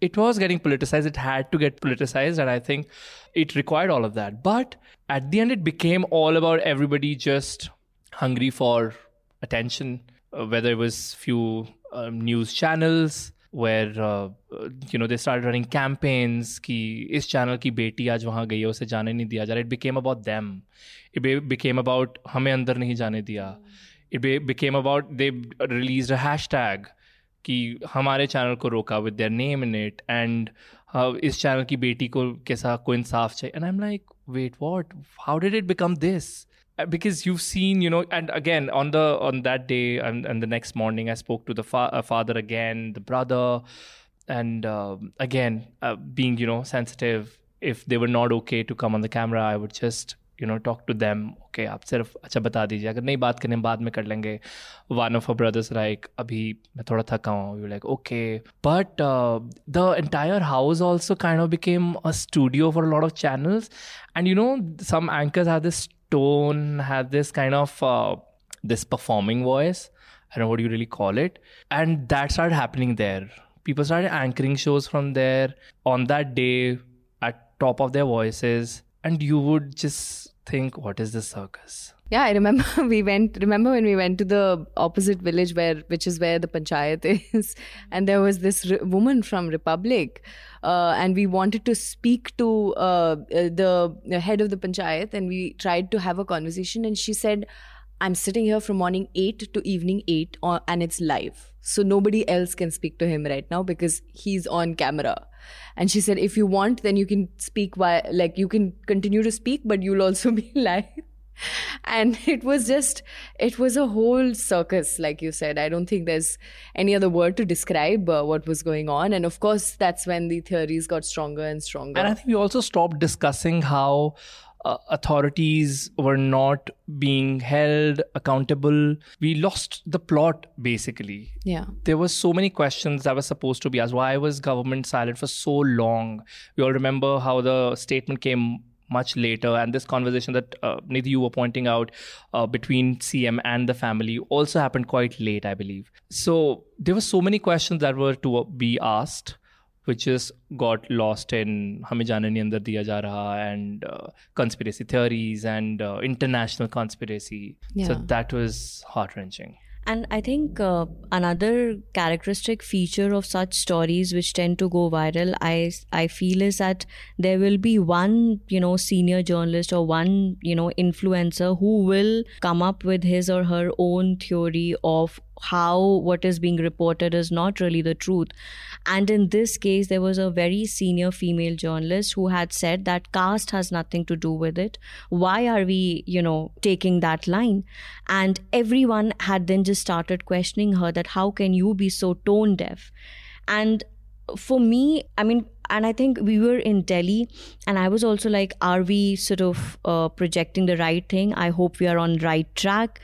It was getting politicized. It had to get politicized and i think it required all of that. But at the end it became all about everybody just hungry for attention uh, whether it was few um, news channels where uh, uh, you know they started running campaigns कि इस channel की बेटी आज वहाँ गई है उसे जाने नहीं दिया जा रहा it became about them it be- became about हमें अंदर नहीं जाने दिया it be- became about they released a hashtag कि हमारे चैनल को रोका with their name in it and इस चैनल की बेटी को कैसा को इंसाफ चाहिए and I am like wait what how did it become this because you've seen you know and again on the on that day and, and the next morning i spoke to the fa- uh, father again the brother and um again uh, being you know sensitive if they were not okay to come on the camera i would just you know talk to them okay आप सिर्फ अच्छा बता दीजिए अगर नहीं बात करने बाद में कर लेंगे one of our brothers like अभी मैं थोड़ा थका हूँ you're like okay but uh, the entire house also kind of became a studio for a lot of channels and you know some anchors have this tone have this kind of uh, this performing voice I don't know what you really call it and that started happening there people started anchoring shows from there on that day at top of their voices and you would just think, what is this circus? Yeah, I remember <laughs> we went. Remember when we went to the opposite village where, which is where the panchayat <laughs> is, and there was this re- woman from Republic, uh, and we wanted to speak to uh, the, the head of the panchayat, and we tried to have a conversation, and she said, "I'm sitting here from morning eight to evening eight, on, and it's live, so nobody else can speak to him right now because he's on camera." And she said, "If you want, then you can speak while, like, you can continue to speak, but you'll also <laughs> be live." <laughs> and it was just it was a whole circus like you said i don't think there's any other word to describe uh, what was going on and of course that's when the theories got stronger and stronger And I think we also stopped discussing how uh, authorities were not being held accountable. We lost the plot basically. yeah There were so many questions that were supposed to be asked. Why was government silent for so long? We all remember how the statement came much later. And this conversation that uh, Nidhi, you were pointing out uh, between CM and the family also happened quite late, I believe. So there were so many questions that were to uh, be asked. Which just got lost in "Hame and Andar Diya Ja and uh, conspiracy theories and uh, international conspiracy. Yeah. So that was heart wrenching. And I think uh, another characteristic feature of such stories which tend to go viral, I, I feel, is that there will be one, you know, senior journalist or one, you know, influencer who will come up with his or her own theory of how what is being reported is not really the truth. And in this case, there was a very senior female journalist who had said that caste has nothing to do with it. Why are we, you know, taking that line? And everyone had then just started questioning her that how can you be so tone deaf? And for me, I mean, and I think we were in Delhi, and I was also like, are we sort of uh, projecting the right thing? I hope we are on right track.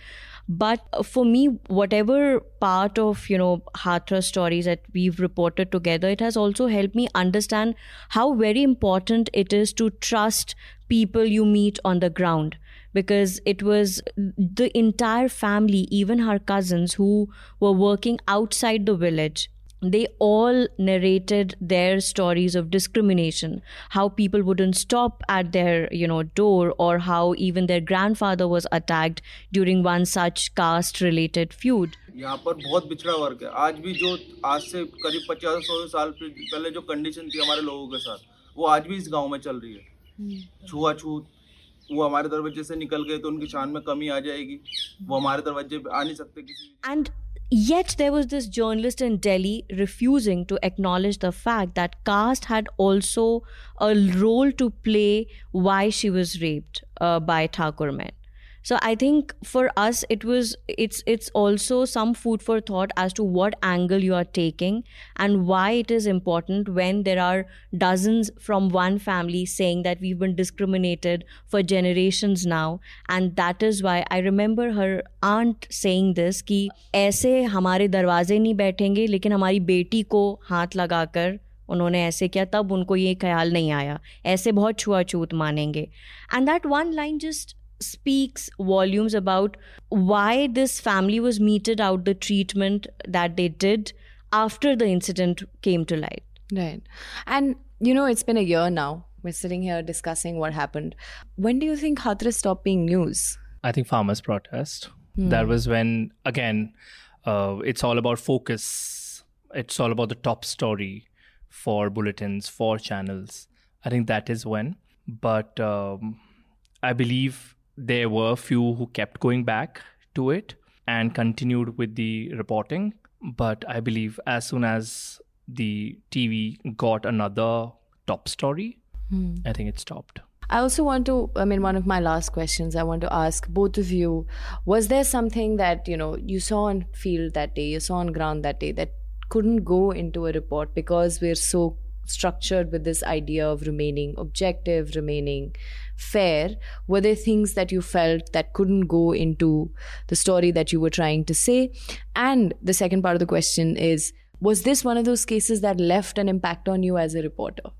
But for me, whatever part of you know Hathras stories that we've reported together, it has also helped me understand how very important it is to trust people you meet on the ground. Because it was the entire family, even her cousins who were working outside the village they all narrated their stories of discrimination how people wouldn't stop at their you know door or how even their grandfather was attacked during one such caste related feud यहाँ पर बहुत पिछड़ा वर्ग है आज भी जो आज से करीब पचास सौ साल पे- पहले जो कंडीशन थी हमारे लोगों के साथ वो आज भी इस गांव में चल रही है छुआछूत वो हमारे दरवाजे से निकल गए तो उनकी शान में कमी आ जाएगी वो हमारे दरवाजे पे आ नहीं सकते किसी And yet, there was this journalist in Delhi refusing to acknowledge the fact that caste had also a role to play why she was raped uh, by Thakur men So I think for us, it was it's it's also some food for thought as to what angle you are taking and why it is important when there are dozens from one family saying that we've been discriminated for generations now and that is why I remember her aunt saying this कि ऐसे हमारे दरवाजे नहीं बैठेंगे लेकिन हमारी बेटी को हाथ लगाकर उन्होंने ऐसे किया तब उनको ये ख्याल नहीं आया ऐसे बहुत छुआछूत मानेंगे and that one line just speaks volumes about why this family was meted out the treatment that they did after the incident came to light. Right. And, you know, it's been a year now. We're sitting here discussing what happened. When do you think Hathras stopped being news? I think farmers protest. That was when again, uh, it's all about focus. It's all about the top story for bulletins, for channels. I think that is when. But um, I believe there were a few who kept going back to it and continued with the reporting. But I believe as soon as the TV got another top story, hmm. I think it stopped. I also want to, I mean, one of my last questions I want to ask both of you was there something that, you know, you saw on field that day, you saw on ground that day that couldn't go into a report because we're so structured with this idea of remaining objective, remaining fair? Were there things that you felt that couldn't go into the story that you were trying to say? And the second part of the question is was this one of those cases that left an impact on you as a reporter?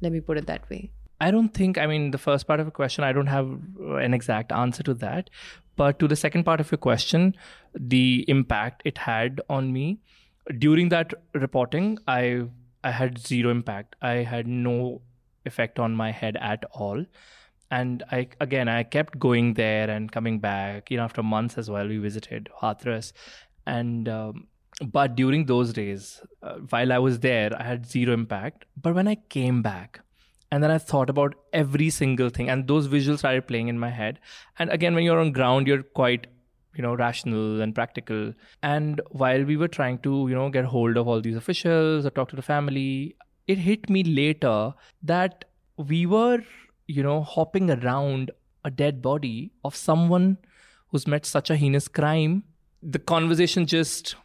Let me put it that way. I don't think, I mean, the first part of your question, I don't have uh, an exact answer to that. But to the second part of your question, the impact it had on me during that reporting, I I had zero impact. I had no effect on my head at all. And I again I kept going there and coming back. You know, after months as well, we visited Hathras, and um, but during those days, uh, while I was there, I had zero impact. But when I came back, and then I thought about every single thing, and those visuals started playing in my head. And again, when you're on ground, you're quite you know rational and practical and while we were trying to you know get hold of all these officials or talk to the family it hit me later that we were you know, hopping around a dead body of someone who's met such a heinous crime. The conversation just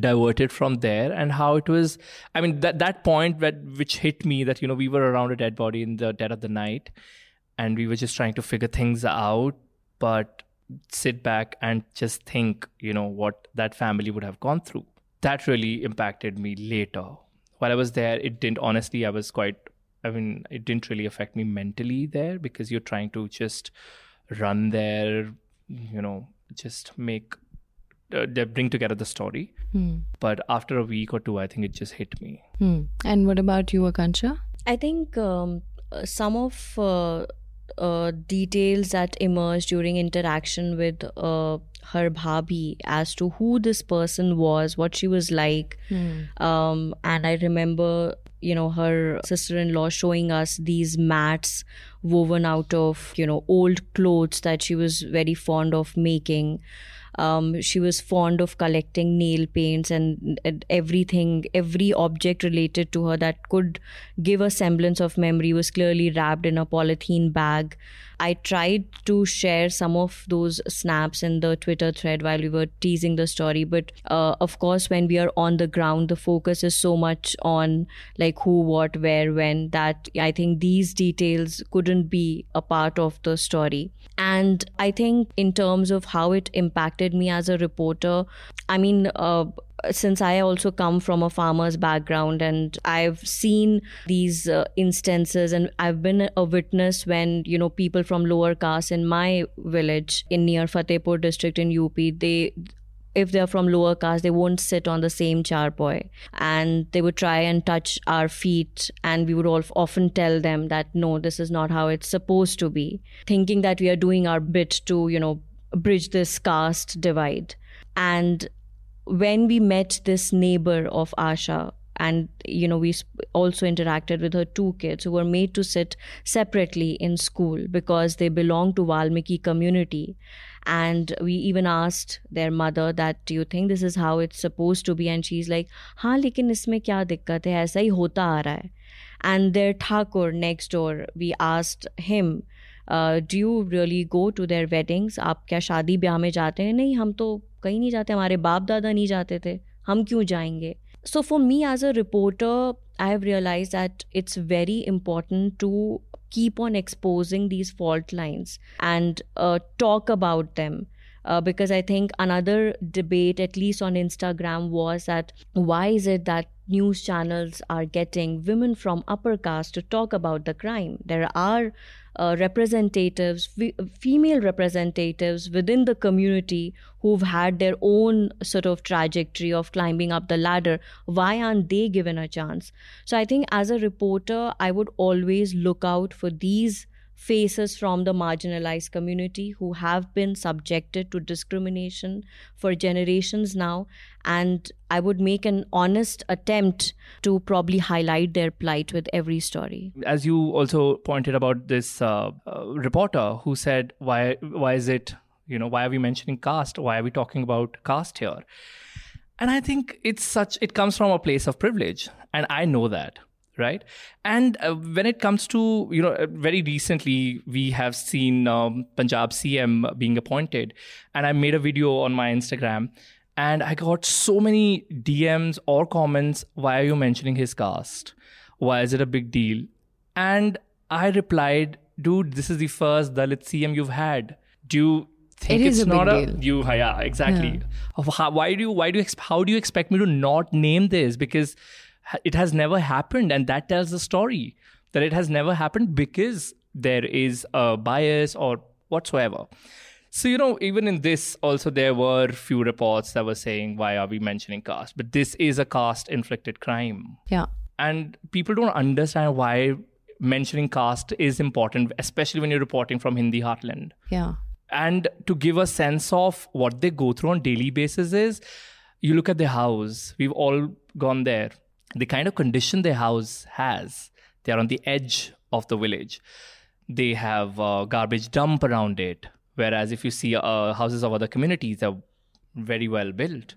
diverted from there and how it was i mean that that point that which hit me that you know we were around a dead body in the dead of the night and we were just trying to figure things out but sit back and just think you know what that family would have gone through that really impacted me later while i was there it didn't honestly i was quite I mean, it didn't really affect me mentally there because you're trying to just run there, you know, just make, uh, bring together the story. Hmm. But after a week or two, I think it just hit me. Hmm. And what about you, Akansha? I think um, uh, some of uh, uh, details that emerged during interaction with uh, her bhabi as to who this person was, what she was like. Um, and I remember, you know, her sister in law showing us these mats woven out of, you know, old clothes that she was very fond of making. Um, she was fond of collecting nail paints and, and everything, every object related to her that could give a semblance of memory was clearly wrapped in a polythene bag. I tried to share some of those snaps in the Twitter thread while we were teasing the story, but uh, of course, when we are on the ground, the focus is so much on like who, what, where, when that I think these details couldn't be a part of the story. And I think, in terms of how it impacted me as a reporter, I mean, uh, since I also come from a farmer's background and I've seen these uh, instances and I've been a witness when you know people from lower caste in my village in near Fatehpur district in UP they if they're from lower caste they won't sit on the same charpoy. And they would try and touch our feet and we would all often tell them that no this is not how it's supposed to be thinking that we are doing our bit to you know bridge this caste divide. And when we met this neighbor of Asha, and you know we also interacted with her two kids who were made to sit separately in school because they belong to Valmiki community. And we even asked their mother that do you think this is how it's supposed to be? And she's like ha lekin isme kya dikkat hai aisa hi hota aa raha hai and their thakur next door we asked him uh, do you really go to their weddings आप क्या शादी ब्याह में जाते हैं नहीं हम तो कहीं नहीं जाते हमारे बाप दादा नहीं जाते थे हम क्यों जाएंगे so for me as a reporter i have realized that it's very important to keep on exposing these fault lines and uh, talk about them uh, because I think another debate, at least on Instagram, was that why is it that news channels are getting women from upper caste to talk about the crime? There are uh, representatives, female representatives within the community who've had their own sort of trajectory of climbing up the ladder. Why aren't they given a chance? So I think as a reporter, I would always look out for these faces from the marginalized community who have been subjected to discrimination for generations now. And I would make an honest attempt to probably highlight their plight with every story. As you also pointed about this uh, uh, reporter who said, "Why? Why is it? You know, why are we mentioning caste? Why are we talking about caste here?" And I think it's such. It comes from a place of privilege, and I know that right? And uh, when it comes to you know very recently we have seen um, punjab cm being appointed. And i made a video on my instagram and i got so many dms or comments why are you mentioning his caste? Why is it a big deal? And i replied dude this is the first dalit cm you've had. Do you think It it's a big not a deal. you yeah exactly. Of how, why do you why do you how do you expect me to not name this? Because it has never happened and that tells the story that it has never happened because there is a bias or whatsoever so you know even in this also there were few reports that were saying why are we mentioning caste but this is a caste inflicted crime Yeah. and people don't understand why mentioning caste is important, especially when you're reporting from Hindi heartland. Yeah. And to give a sense of what they go through on daily basis is, you look at their house. We've all gone there. The kind of condition their house has, they are on the edge of the village. They have a garbage dump around it. Whereas if you see uh, houses of other communities, they're very well built.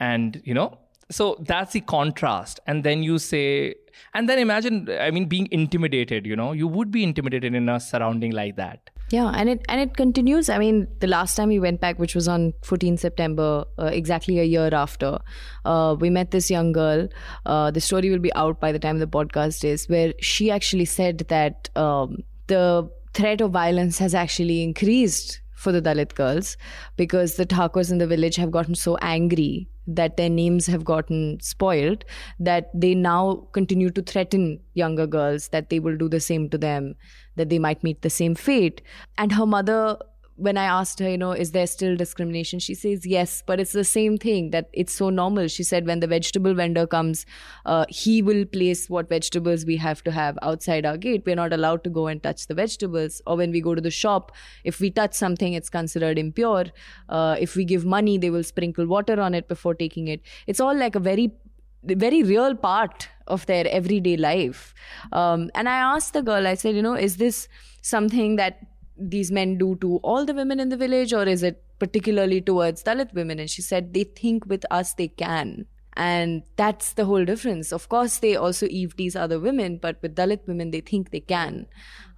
And, you know, so that's the contrast. And then you say, and then imagine, I mean, being intimidated, you know, you would be intimidated in a surrounding like that. Yeah, and it and it continues. I mean, the last time we went back, which was on 14 September, uh, exactly a year after, uh, we met this young girl. Uh, the story will be out by the time the podcast is, where she actually said that um, the threat of violence has actually increased for the Dalit girls because the Thakurs in the village have gotten so angry that their names have gotten spoiled that they now continue to threaten younger girls that they will do the same to them that they might meet the same fate and her mother when I asked her, you know, is there still discrimination? She says yes, but it's the same thing that it's so normal. She said when the vegetable vendor comes, uh, he will place what vegetables we have to have outside our gate. We're not allowed to go and touch the vegetables. Or when we go to the shop, if we touch something, it's considered impure. Uh, if we give money, they will sprinkle water on it before taking it. It's all like a very very real part of their everyday life. Um, and I asked the girl, I said, you know, is this something that these men do to all the women in the village, or is it particularly towards Dalit women? And she said, they think with us they can. And that's the whole difference. Of course, they also eve these other women, but with Dalit women, they think they can,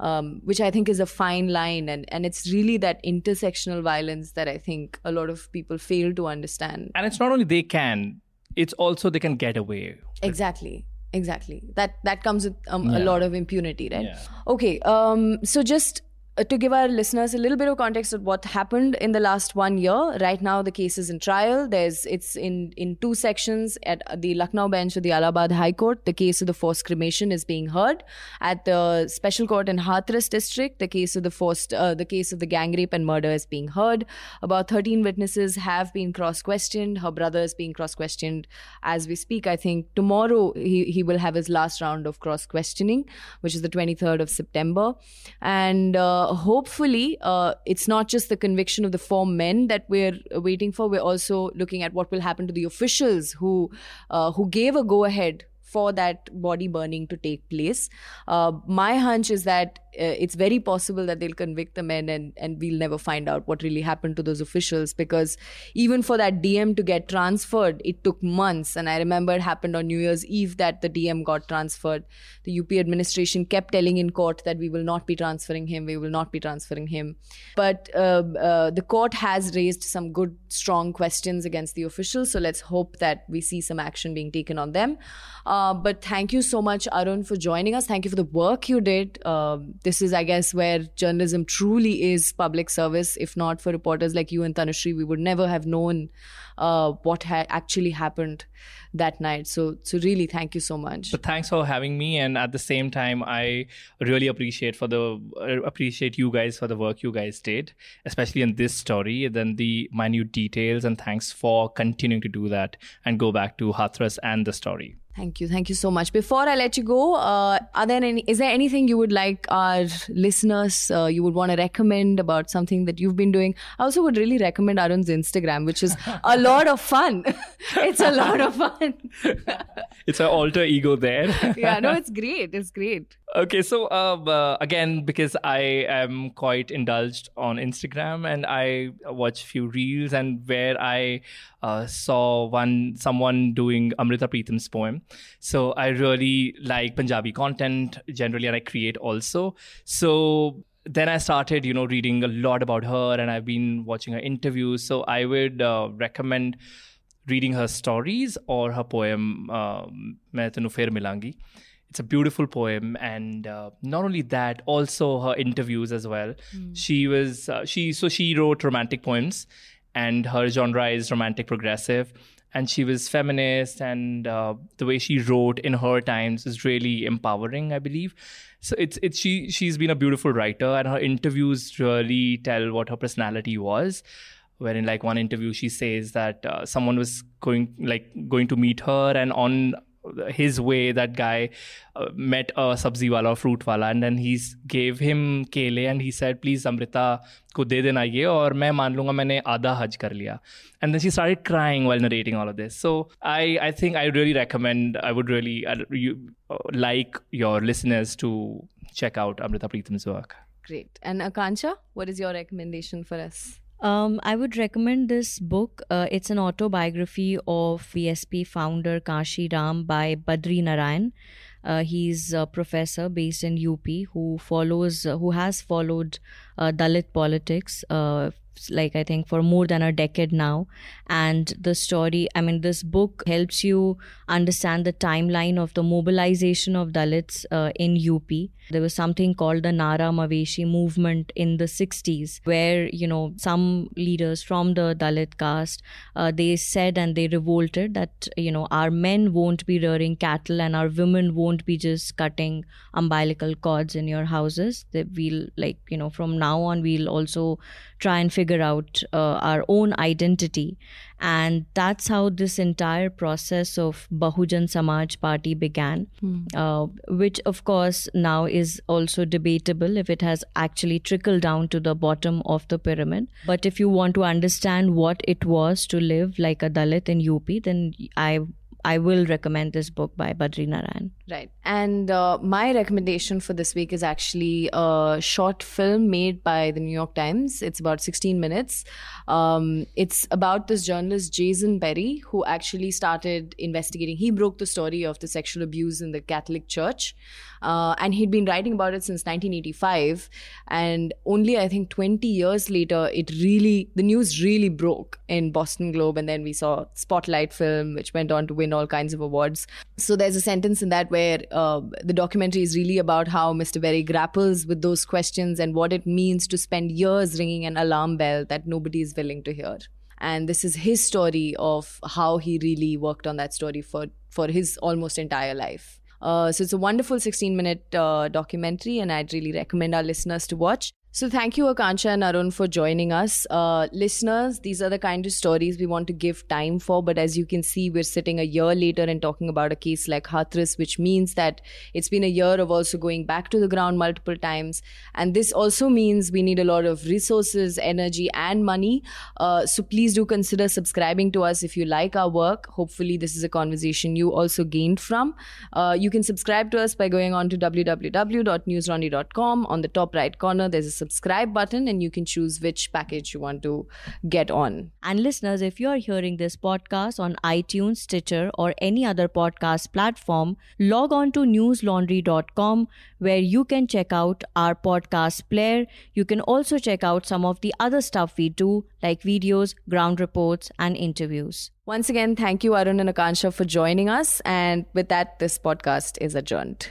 um, which I think is a fine line. And, and it's really that intersectional violence that I think a lot of people fail to understand. And it's not only they can, it's also they can get away. Exactly exactly. That that comes with um, a lot of impunity right? Yeah. okay um so just to give our listeners a little bit of context of what happened in the last one year right now the case is in trial. There's it's in in two sections at the lucknow bench of the allahabad high court. The case of the forced cremation is being heard. At the special court in hathras district the case of the forced uh, the case of the gang rape and murder is being heard. About 13 witnesses have been cross questioned her brother is being cross questioned as we speak. I think tomorrow he, he will have his last round of cross questioning which is the 23rd of september. And uh, hopefully uh, it's not just the conviction of the four men that we're waiting for we're also looking at what will happen to the officials who uh, who gave a go ahead for that body burning to take place. Uh, my hunch is that uh, it's very possible that they'll convict the men and, and we'll never find out what really happened to those officials because even for that DM to get transferred, it took months. And I remember it happened on New Year's Eve that the DM got transferred. The UP administration kept telling in court that we will not be transferring him, we will not be transferring him. But uh, uh, the court has raised some good, strong questions against the officials. So let's hope that we see some action being taken on them. Uh, but thank you so much, Arun, for joining us. Thank you for the work you did. Um this is, I guess, where journalism truly is public service. If not for reporters like you and Tanushree, we would never have known uh, what had actually happened that night. So, so really, thank you so much. But thanks for having me, and at the same time, I really appreciate for the uh, appreciate you guys for the work you guys did, especially in this story. Then the minute details, and thanks for continuing to do that and go back to Hathras and the story. Thank you. Thank you so much. Before I let you go, uh, are there any, is there anything you would like our listeners, uh, you would want to recommend about something that you've been doing? I also would really recommend Arun's Instagram, which is a lot of fun. <laughs> it's a lot of fun. <laughs> It's an alter ego there. <laughs> yeah, no, it's great. It's great. Okay, so uh, uh, again, because I am quite indulged on Instagram and I watch few reels, and where I uh, saw one someone doing Amrita Pritam's poem, so I really like Punjabi content generally, and I create also. So then I started, you know, reading a lot about her, and I've been watching her interviews. So I would uh, recommend reading her stories or her poem um, "Main Milangi." It's a beautiful poem, and uh, not only that, also her interviews as well. Mm. She was uh, she so she wrote romantic poems, and her genre is romantic progressive. And she was feminist, and uh, the way she wrote in her times is really empowering, I believe. So it's it's she she's been a beautiful writer, and her interviews really tell what her personality was where in like one interview she says that uh, someone was going like going to meet her and on his way that guy uh, met a subzi wala or fruit wala and then he gave him kele and he said please amrita ko de dena ye or main maan lunga maine aadha haj kar liya. And then she started crying while narrating all of this. So i think i really recommend i would really uh, like your listeners to check out amrita pritam's work. Great. And akansha what is your recommendation for us? Um, I would recommend this book. Uh, it's an autobiography of BSP founder Kanshi Ram by Badri Narayan. Uh, he's a professor based in UP who follows, uh, who has followed uh, Dalit politics uh, like I think for more than a decade now. And the story, I mean, this book helps you understand the timeline of the mobilization of Dalits uh, in UP. There was something called the Mara Maveshi movement in the 60s, where, you know, some leaders from the Dalit caste, uh, they said and they revolted that, you know, our men won't be rearing cattle and our women won't be just cutting umbilical cords in your houses. They will, like, you know, from now on, we'll also try and figure out uh, our own identity. And that's how this entire process of Bahujan Samaj Party began, uh, which, of course, now is also debatable if it has actually trickled down to the bottom of the pyramid. But if you want to understand what it was to live like a Dalit in UP, then I I will recommend this book by Badri Narayan. Right. And uh, my recommendation for this week is actually a short film made by the New York Times. It's about 16 minutes. Um, it's about this journalist, Jason Berry, who actually started investigating. He broke the story of the sexual abuse in the Catholic Church. Uh, and he'd been writing about it since 1985. And only, I think, 20 years later, it really, the news really broke in Boston Globe. And then we saw Spotlight film, which went on to win all kinds of awards. So there's a sentence in that where uh, the documentary is really about how Mr. Berry grapples with those questions and what it means to spend years ringing an alarm bell that nobody is willing to hear. And this is his story of how he really worked on that story for, for his almost entire life. Uh, so it's a wonderful 16 minute uh, documentary, and I'd really recommend our listeners to watch. So thank you, Akansha and Arun, for joining us. Uh, listeners, these are the kind of stories we want to give time for. But as you can see, we're sitting a year later and talking about a case like Hathras, which means that it's been a year of also going back to the ground multiple times. And this also means we need a lot of resources, energy, and money. Uh, so please do consider subscribing to us if you like our work. Hopefully, this is a conversation you also gained from. Uh, you can subscribe to us by going on to www.newslaundry.com. On the top right corner, there's a subscribe button, and you can choose which package you want to get on. And listeners, if you are hearing this podcast on iTunes, Stitcher, or any other podcast platform, log on to newslaundry.com where you can check out our podcast player. You can also check out some of the other stuff we do, like videos, ground reports, and interviews. Once again, thank you, Arun and Akansha, for joining us. And with that, this podcast is adjourned.